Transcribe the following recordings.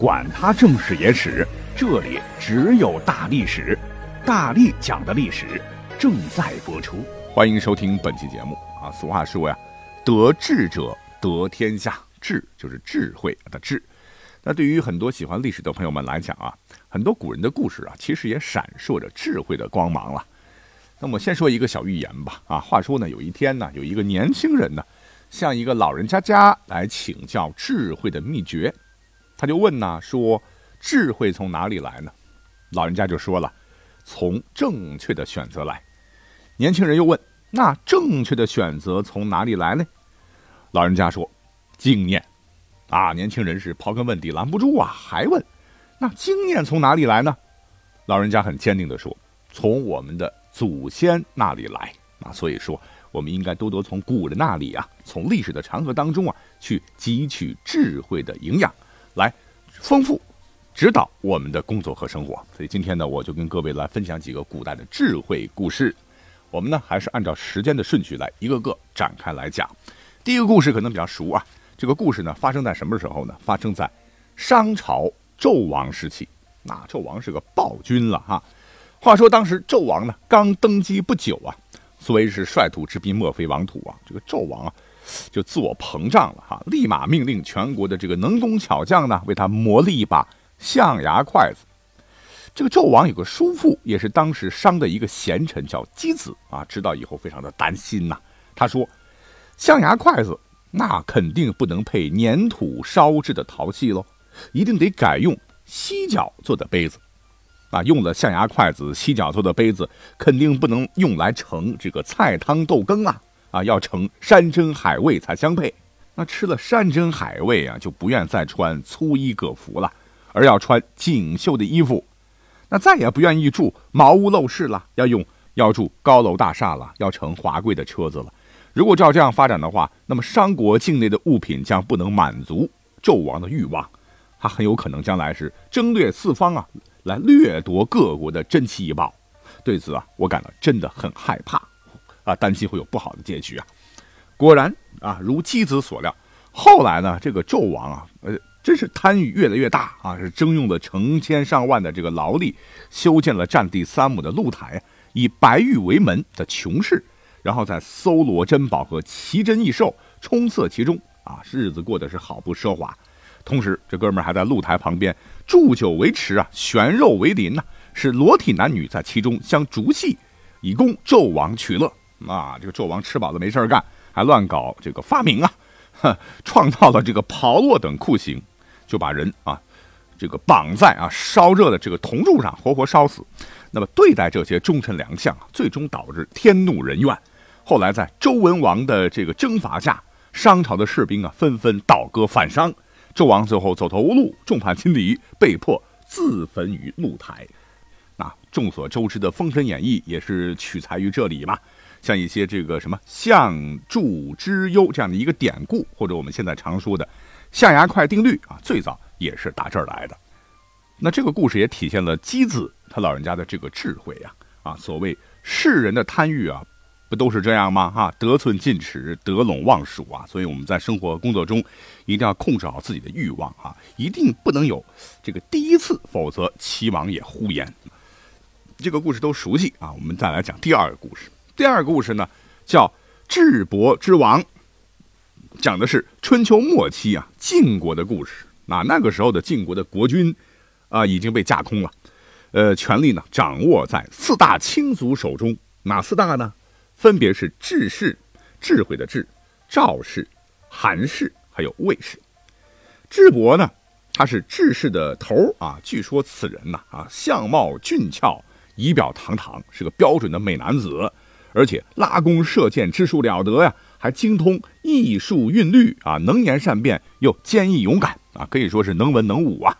管他正史野史，这里只有大历史，大力讲的历史正在播出，欢迎收听本期节目啊。俗话说呀，得智者得天下，智就是智慧的智。那对于很多喜欢历史的朋友们来讲啊，很多古人的故事啊，其实也闪烁着智慧的光芒了。那么先说一个小寓言吧啊。话说呢，有一天呢，有一个年轻人呢，向一个老人家家来请教智慧的秘诀。他就问呐，说智慧从哪里来呢？老人家就说了，从正确的选择来。年轻人又问，那正确的选择从哪里来呢？老人家说，经验。啊，年轻人是刨根问底拦不住啊，还问，那经验从哪里来呢？老人家很坚定地说，从我们的祖先那里来啊。所以说，我们应该多多从古人那里啊，从历史的长河当中啊，去汲取智慧的营养。来丰富指导我们的工作和生活，所以今天呢，我就跟各位来分享几个古代的智慧故事。我们呢，还是按照时间的顺序来一个个展开来讲。第一个故事可能比较熟啊，这个故事呢，发生在什么时候呢？发生在商朝纣王时期。那纣王是个暴君了哈。话说当时纣王呢，刚登基不久啊，所谓是率土之滨，莫非王土啊。这个纣王啊。就自我膨胀了哈，立马命令全国的这个能工巧匠呢，为他磨了一把象牙筷子。这个纣王有个叔父，也是当时商的一个贤臣，叫箕子啊。知道以后非常的担心呐。他说：“象牙筷子那肯定不能配粘土烧制的陶器喽，一定得改用犀角做的杯子。啊，用了象牙筷子、犀角做的杯子，肯定不能用来盛这个菜汤豆羹啊。”啊，要成山珍海味才相配。那吃了山珍海味啊，就不愿再穿粗衣葛服了，而要穿锦绣的衣服。那再也不愿意住茅屋陋室了，要用要住高楼大厦了，要乘华贵的车子了。如果照这样发展的话，那么商国境内的物品将不能满足纣王的欲望，他很有可能将来是征掠四方啊，来掠夺各国的珍奇异宝。对此啊，我感到真的很害怕。啊，担心会有不好的结局啊！果然啊，如姬子所料，后来呢，这个纣王啊，呃，真是贪欲越来越大啊，是征用了成千上万的这个劳力，修建了占地三亩的露台，以白玉为门的琼室，然后再搜罗珍宝和奇珍异兽，充塞其中啊，日子过得是好不奢华。同时，这哥们儿还在露台旁边祝酒为池啊，悬肉为林呐，使裸体男女在其中相逐戏，以供纣王取乐。啊，这个纣王吃饱了没事干，还乱搞这个发明啊，创造了这个炮烙等酷刑，就把人啊，这个绑在啊烧热的这个铜柱上，活活烧死。那么对待这些忠臣良将啊，最终导致天怒人怨。后来在周文王的这个征伐下，商朝的士兵啊纷纷倒戈反商，纣王最后走投无路，众叛亲离，被迫自焚于露台。那众所周知的《封神演义》也是取材于这里嘛。像一些这个什么象助之忧这样的一个典故，或者我们现在常说的象牙块定律啊，最早也是打这儿来的。那这个故事也体现了箕子他老人家的这个智慧呀啊，所谓世人的贪欲啊，不都是这样吗？哈，得寸进尺，得陇望蜀啊。所以我们在生活工作中一定要控制好自己的欲望啊，一定不能有这个第一次，否则齐王也呼延。这个故事都熟悉啊，我们再来讲第二个故事。第二个故事呢，叫智伯之王，讲的是春秋末期啊晋国的故事。那那个时候的晋国的国君啊已经被架空了，呃，权力呢掌握在四大卿族手中。哪四大呢？分别是智氏、智慧的智、赵氏、韩氏，还有魏氏。智伯呢，他是智氏的头啊。据说此人呐啊，相貌俊俏，仪表堂堂，是个标准的美男子。而且拉弓射箭之术了得呀，还精通艺术韵律啊，能言善辩又坚毅勇敢啊，可以说是能文能武啊。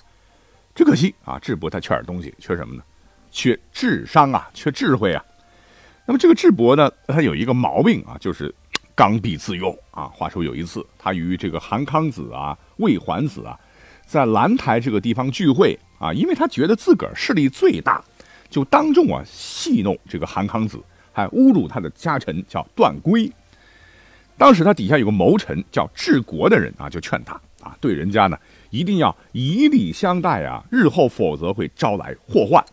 只可惜啊，智伯他缺点东西，缺什么呢？缺智商啊，缺智慧啊。那么这个智伯呢，他有一个毛病啊，就是刚愎自用啊。话说有一次，他与这个韩康子啊、魏桓子啊，在兰台这个地方聚会啊，因为他觉得自个儿势力最大，就当众啊戏弄这个韩康子。还侮辱他的家臣叫段圭。当时他底下有个谋臣叫治国的人啊，就劝他啊，对人家呢一定要以礼相待啊，日后否则会招来祸患。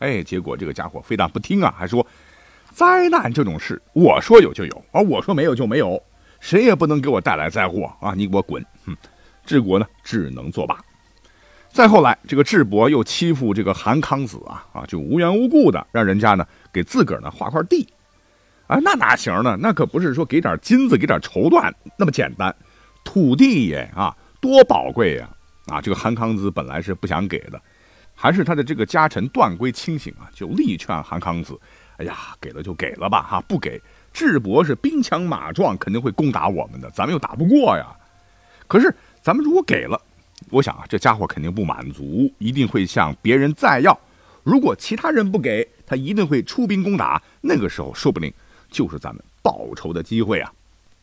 哎，结果这个家伙非但不听啊，还说灾难这种事，我说有就有，而我说没有就没有，谁也不能给我带来灾祸啊！你给我滚！哼，治国呢只能作罢。再后来，这个智伯又欺负这个韩康子啊啊，就无缘无故的让人家呢给自个儿呢划块地，啊，那哪行呢？那可不是说给点金子、给点绸缎那么简单，土地耶啊，多宝贵呀！啊，这个韩康子本来是不想给的，还是他的这个家臣段归清醒啊，就力劝韩康子：“哎呀，给了就给了吧，哈，不给，智伯是兵强马壮，肯定会攻打我们的，咱们又打不过呀。可是咱们如果给了。”我想啊，这家伙肯定不满足，一定会向别人再要。如果其他人不给他，一定会出兵攻打。那个时候，说不定就是咱们报仇的机会啊！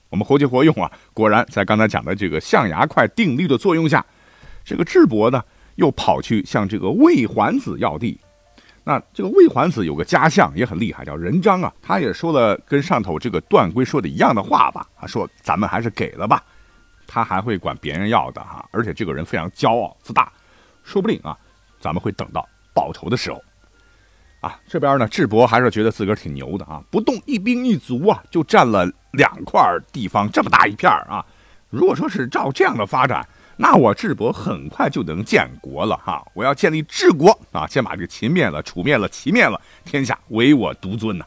我们活计活用啊，果然在刚才讲的这个象牙块定律的作用下，这个智伯呢又跑去向这个魏桓子要地。那这个魏桓子有个家相也很厉害，叫任章啊，他也说了跟上头这个段归说的一样的话吧，啊，说咱们还是给了吧。他还会管别人要的哈，而且这个人非常骄傲自大，说不定啊，咱们会等到报仇的时候，啊，这边呢，智伯还是觉得自个儿挺牛的啊，不动一兵一卒啊，就占了两块地方这么大一片啊。如果说是照这样的发展，那我智伯很快就能建国了哈。我要建立治国啊，先把这个秦灭了，楚灭了，齐灭了，天下唯我独尊呐。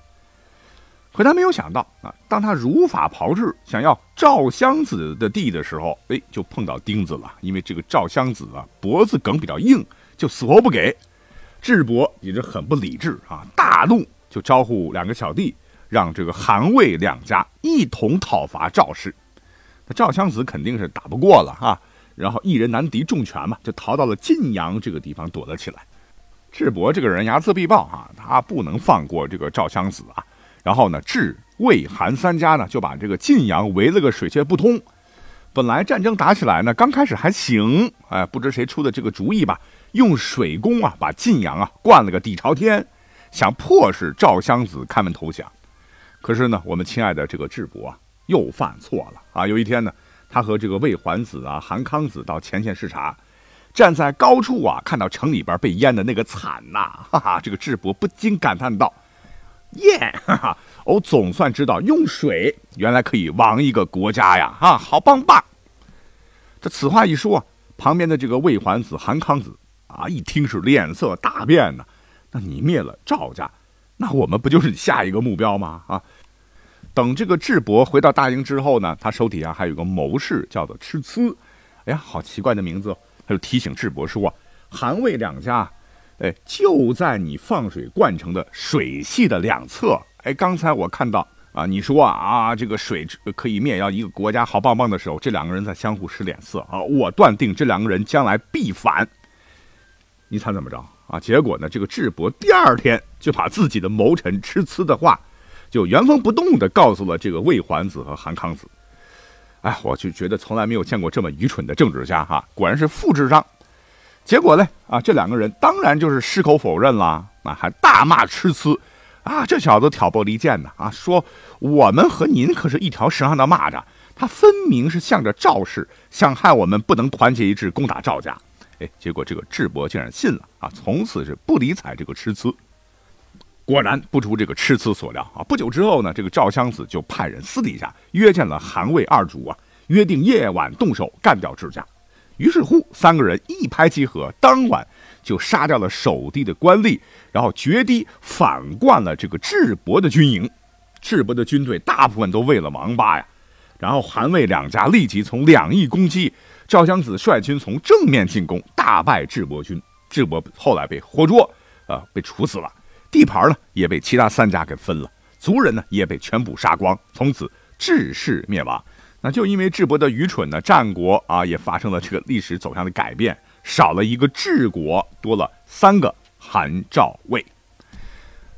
可他没有想到啊，当他如法炮制，想要赵襄子的地的时候，哎，就碰到钉子了。因为这个赵襄子啊，脖子梗比较硬，就死活不给。智伯也是很不理智啊，大怒，就招呼两个小弟，让这个韩魏两家一同讨伐赵氏。那赵襄子肯定是打不过了哈，然后一人难敌众拳嘛，就逃到了晋阳这个地方躲了起来。智伯这个人睚眦必报啊，他不能放过这个赵襄子啊。然后呢，智、魏、韩三家呢就把这个晋阳围了个水泄不通。本来战争打起来呢，刚开始还行，哎，不知谁出的这个主意吧，用水攻啊，把晋阳啊灌了个底朝天，想迫使赵襄子开门投降。可是呢，我们亲爱的这个智伯啊，又犯错了啊。有一天呢，他和这个魏桓子啊、韩康子到前线视察，站在高处啊，看到城里边被淹的那个惨呐，哈哈，这个智伯不禁感叹道。耶，哈哈，我总算知道用水原来可以亡一个国家呀！啊，好棒棒！这此话一说，旁边的这个魏桓子、韩康子啊，一听是脸色大变呢。那你灭了赵家，那我们不就是你下一个目标吗？啊！等这个智伯回到大营之后呢，他手底下还有个谋士叫做赤疵。哎呀，好奇怪的名字！他就提醒智伯说：“韩魏两家。”哎，就在你放水灌成的水系的两侧。哎，刚才我看到啊，你说啊，这个水可以灭掉一个国家，好棒棒的时候，这两个人在相互使脸色啊。我断定这两个人将来必反。你猜怎么着啊？结果呢，这个智伯第二天就把自己的谋臣吃呲的话，就原封不动的告诉了这个魏桓子和韩康子。哎，我就觉得从来没有见过这么愚蠢的政治家哈，果然是副智商。结果呢？啊，这两个人当然就是矢口否认了，啊，还大骂痴呲，啊，这小子挑拨离间呢，啊，说我们和您可是一条绳上的蚂蚱，他分明是向着赵氏，想害我们不能团结一致攻打赵家。哎，结果这个智伯竟然信了，啊，从此是不理睬这个痴呲。果然不出这个痴呲所料，啊，不久之后呢，这个赵襄子就派人私底下约见了韩魏二主啊，约定夜晚动手干掉智家。于是乎，三个人一拍即合，当晚就杀掉了守地的官吏，然后决堤反灌了这个智伯的军营。智伯的军队大部分都喂了王八呀。然后韩魏两家立即从两翼攻击，赵襄子率军从正面进攻，大败智伯军。智伯后来被活捉，啊，被处死了。地盘呢也被其他三家给分了，族人呢也被全部杀光，从此智氏灭亡。那就因为智伯的愚蠢呢，战国啊也发生了这个历史走向的改变，少了一个治国，多了三个韩赵魏。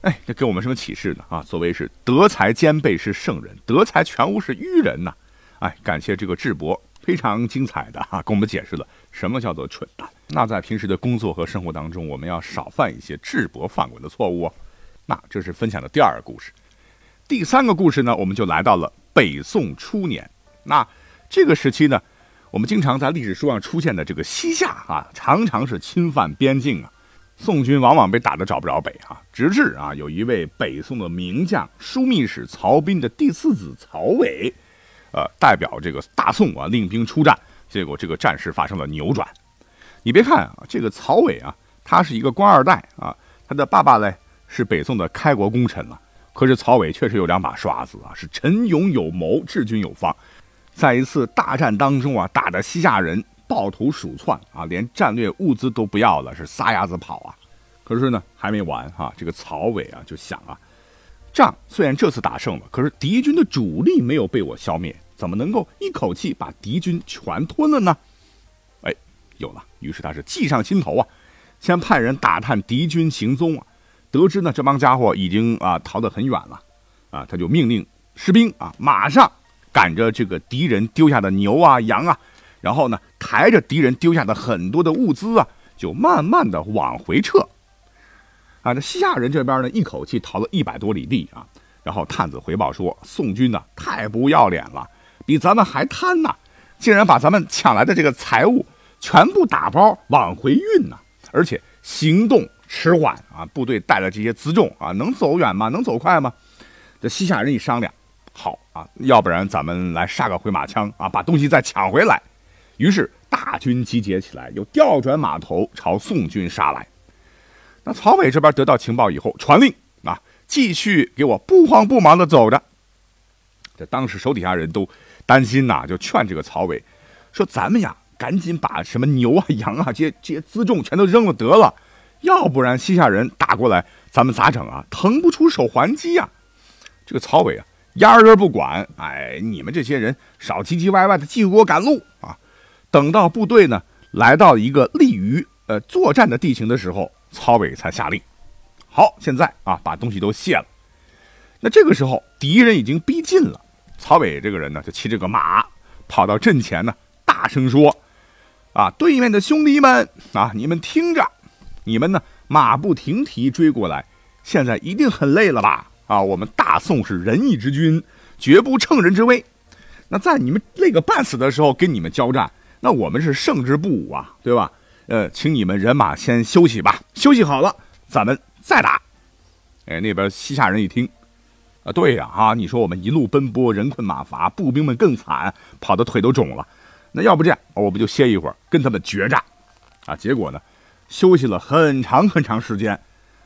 哎，这给我们什么启示呢？啊，所谓是德才兼备是圣人，德才全无是愚人呐。哎，感谢这个智伯非常精彩的哈，跟我们解释了什么叫做蠢蛋。那在平时的工作和生活当中，我们要少犯一些智伯犯过的错误。那这是分享的第二个故事，第三个故事呢，我们就来到了北宋初年。那这个时期呢，我们经常在历史书上出现的这个西夏啊，常常是侵犯边境啊。宋军往往被打得找不着北啊，直至啊有一位北宋的名将枢密使曹彬的第四子曹伟，呃，代表这个大宋啊领兵出战，结果这个战事发生了扭转。你别看啊，这个曹伟啊，他是一个官二代啊，他的爸爸嘞是北宋的开国功臣了。可是曹伟确实有两把刷子啊，是陈勇有谋，治军有方，在一次大战当中啊，打的西夏人。抱头鼠窜啊，连战略物资都不要了，是撒丫子跑啊！可是呢，还没完哈，这个曹伟啊就想啊，仗虽然这次打胜了，可是敌军的主力没有被我消灭，怎么能够一口气把敌军全吞了呢？哎，有了，于是他是计上心头啊，先派人打探敌军行踪啊，得知呢这帮家伙已经啊逃得很远了啊，他就命令士兵啊马上赶着这个敌人丢下的牛啊羊啊。然后呢，抬着敌人丢下的很多的物资啊，就慢慢的往回撤。啊，这西夏人这边呢，一口气逃了一百多里地啊。然后探子回报说，宋军呢太不要脸了，比咱们还贪呐，竟然把咱们抢来的这个财物全部打包往回运呢，而且行动迟缓啊，部队带的这些辎重啊，能走远吗？能走快吗？这西夏人一商量，好啊，要不然咱们来杀个回马枪啊，把东西再抢回来。于是大军集结起来，又调转马头朝宋军杀来。那曹伟这边得到情报以后，传令啊，继续给我不慌不忙的走着。这当时手底下人都担心呐，就劝这个曹伟说：“咱们呀，赶紧把什么牛啊、羊啊这些这些辎重全都扔了得了，要不然西夏人打过来，咱们咋整啊？腾不出手还击呀！”这个曹伟啊，压根不管，哎，你们这些人少唧唧歪歪的，继续给我赶路啊！等到部队呢来到一个利于呃作战的地形的时候，曹伟才下令：“好，现在啊把东西都卸了。”那这个时候敌人已经逼近了，曹伟这个人呢就骑着个马跑到阵前呢，大声说：“啊，对面的兄弟们啊，你们听着，你们呢马不停蹄追过来，现在一定很累了吧？啊，我们大宋是仁义之君，绝不乘人之危。那在你们累个半死的时候跟你们交战。”那我们是胜之不武啊，对吧？呃，请你们人马先休息吧，休息好了，咱们再打。哎，那边西夏人一听，啊，对呀，啊，你说我们一路奔波，人困马乏，步兵们更惨，跑的腿都肿了。那要不这样，我们就歇一会儿，跟他们决战。啊，结果呢，休息了很长很长时间。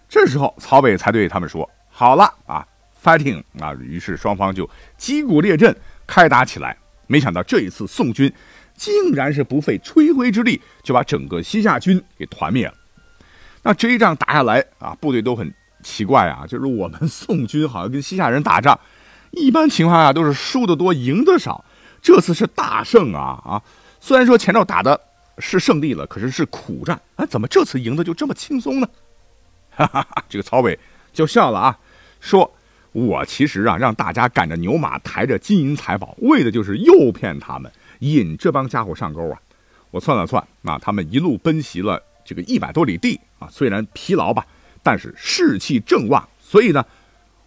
这时候曹伟才对他们说：“好了啊，fighting 啊！”于是双方就击鼓列阵，开打起来。没想到这一次宋军。竟然是不费吹灰之力就把整个西夏军给团灭了。那这一仗打下来啊，部队都很奇怪啊，就是我们宋军好像跟西夏人打仗，一般情况下都是输的多，赢的少。这次是大胜啊啊！虽然说前头打的是胜利了，可是是苦战啊，怎么这次赢的就这么轻松呢？哈哈哈！这个曹伟就笑了啊，说：“我其实啊，让大家赶着牛马，抬着金银财宝，为的就是诱骗他们。”引这帮家伙上钩啊！我算了算，啊，他们一路奔袭了这个一百多里地啊，虽然疲劳吧，但是士气正旺，所以呢，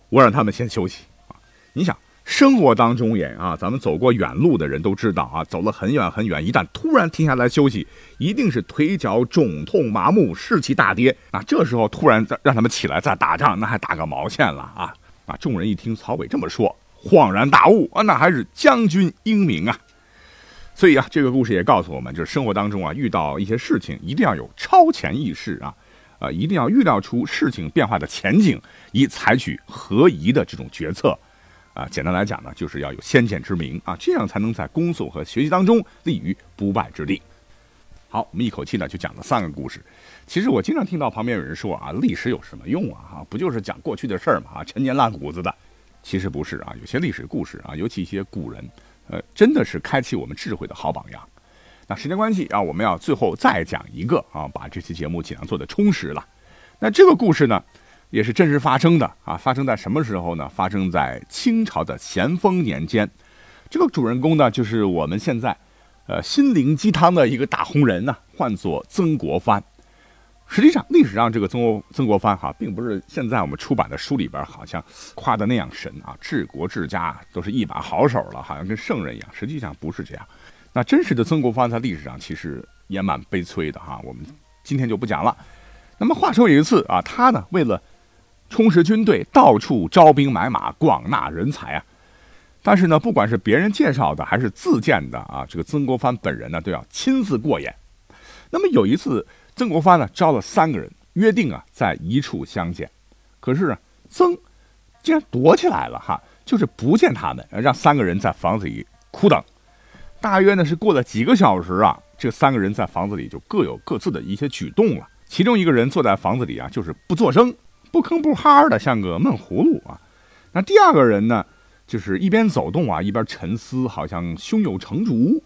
我让他们先休息啊。你想，生活当中也啊，咱们走过远路的人都知道啊，走了很远很远，一旦突然停下来休息，一定是腿脚肿痛、麻木、士气大跌啊。这时候突然让他们起来再打仗，那还打个毛线了啊！啊，众人一听曹伟这么说，恍然大悟啊，那还是将军英明啊！所以啊，这个故事也告诉我们，就是生活当中啊，遇到一些事情一定要有超前意识啊，啊，一定要预料出事情变化的前景，以采取合宜的这种决策，啊，简单来讲呢，就是要有先见之明啊，这样才能在工作和学习当中立于不败之地。好，我们一口气呢就讲了三个故事。其实我经常听到旁边有人说啊，历史有什么用啊？哈，不就是讲过去的事儿嘛？啊，陈年烂谷子的。其实不是啊，有些历史故事啊，尤其一些古人。呃，真的是开启我们智慧的好榜样。那时间关系啊，我们要最后再讲一个啊，把这期节目尽量做的充实了。那这个故事呢，也是真实发生的啊，发生在什么时候呢？发生在清朝的咸丰年间。这个主人公呢，就是我们现在呃心灵鸡汤的一个大红人呢，唤作曾国藩。实际上，历史上这个曾国曾国藩哈，并不是现在我们出版的书里边好像夸的那样神啊，治国治家都是一把好手了，好像跟圣人一样。实际上不是这样。那真实的曾国藩在历史上其实也蛮悲催的哈，我们今天就不讲了。那么话说有一次啊，他呢为了充实军队，到处招兵买马，广纳人才啊。但是呢，不管是别人介绍的还是自荐的啊，这个曾国藩本人呢都要亲自过眼。那么有一次，曾国藩呢招了三个人，约定啊在一处相见。可是曾竟然躲起来了哈，就是不见他们，让三个人在房子里苦等。大约呢是过了几个小时啊，这三个人在房子里就各有各自的一些举动了。其中一个人坐在房子里啊，就是不作声，不吭不哈的，像个闷葫芦啊。那第二个人呢，就是一边走动啊，一边沉思，好像胸有成竹。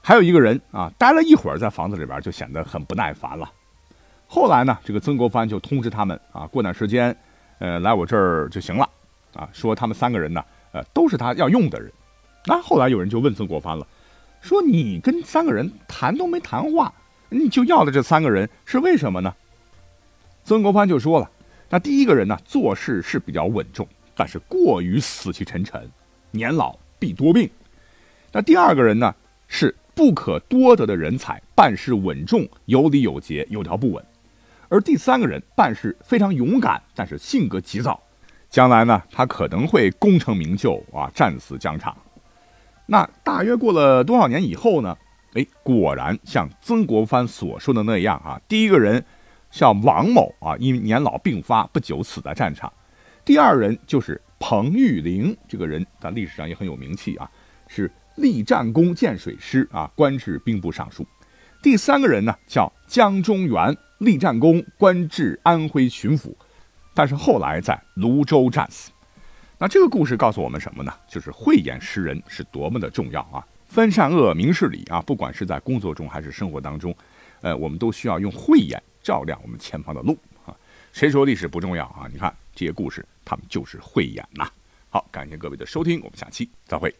还有一个人啊，待了一会儿在房子里边就显得很不耐烦了。后来呢，这个曾国藩就通知他们啊，过段时间，呃，来我这儿就行了啊。说他们三个人呢，呃，都是他要用的人。那后来有人就问曾国藩了。说你跟三个人谈都没谈话，你就要的这三个人是为什么呢？曾国藩就说了，那第一个人呢，做事是比较稳重，但是过于死气沉沉，年老必多病。那第二个人呢，是不可多得的人才，办事稳重，有理有节，有条不紊。而第三个人办事非常勇敢，但是性格急躁，将来呢，他可能会功成名就啊，战死疆场。那大约过了多少年以后呢？哎，果然像曾国藩所说的那样啊，第一个人叫王某啊，因年老病发，不久死在战场。第二人就是彭玉麟，这个人在历史上也很有名气啊，是立战功建水师啊，官至兵部尚书。第三个人呢叫江中元，立战功，官至安徽巡抚，但是后来在泸州战死。那这个故事告诉我们什么呢？就是慧眼识人是多么的重要啊！分善恶，明事理啊！不管是在工作中还是生活当中，呃，我们都需要用慧眼照亮我们前方的路啊！谁说历史不重要啊？你看这些故事，他们就是慧眼呐！好，感谢各位的收听，我们下期再会。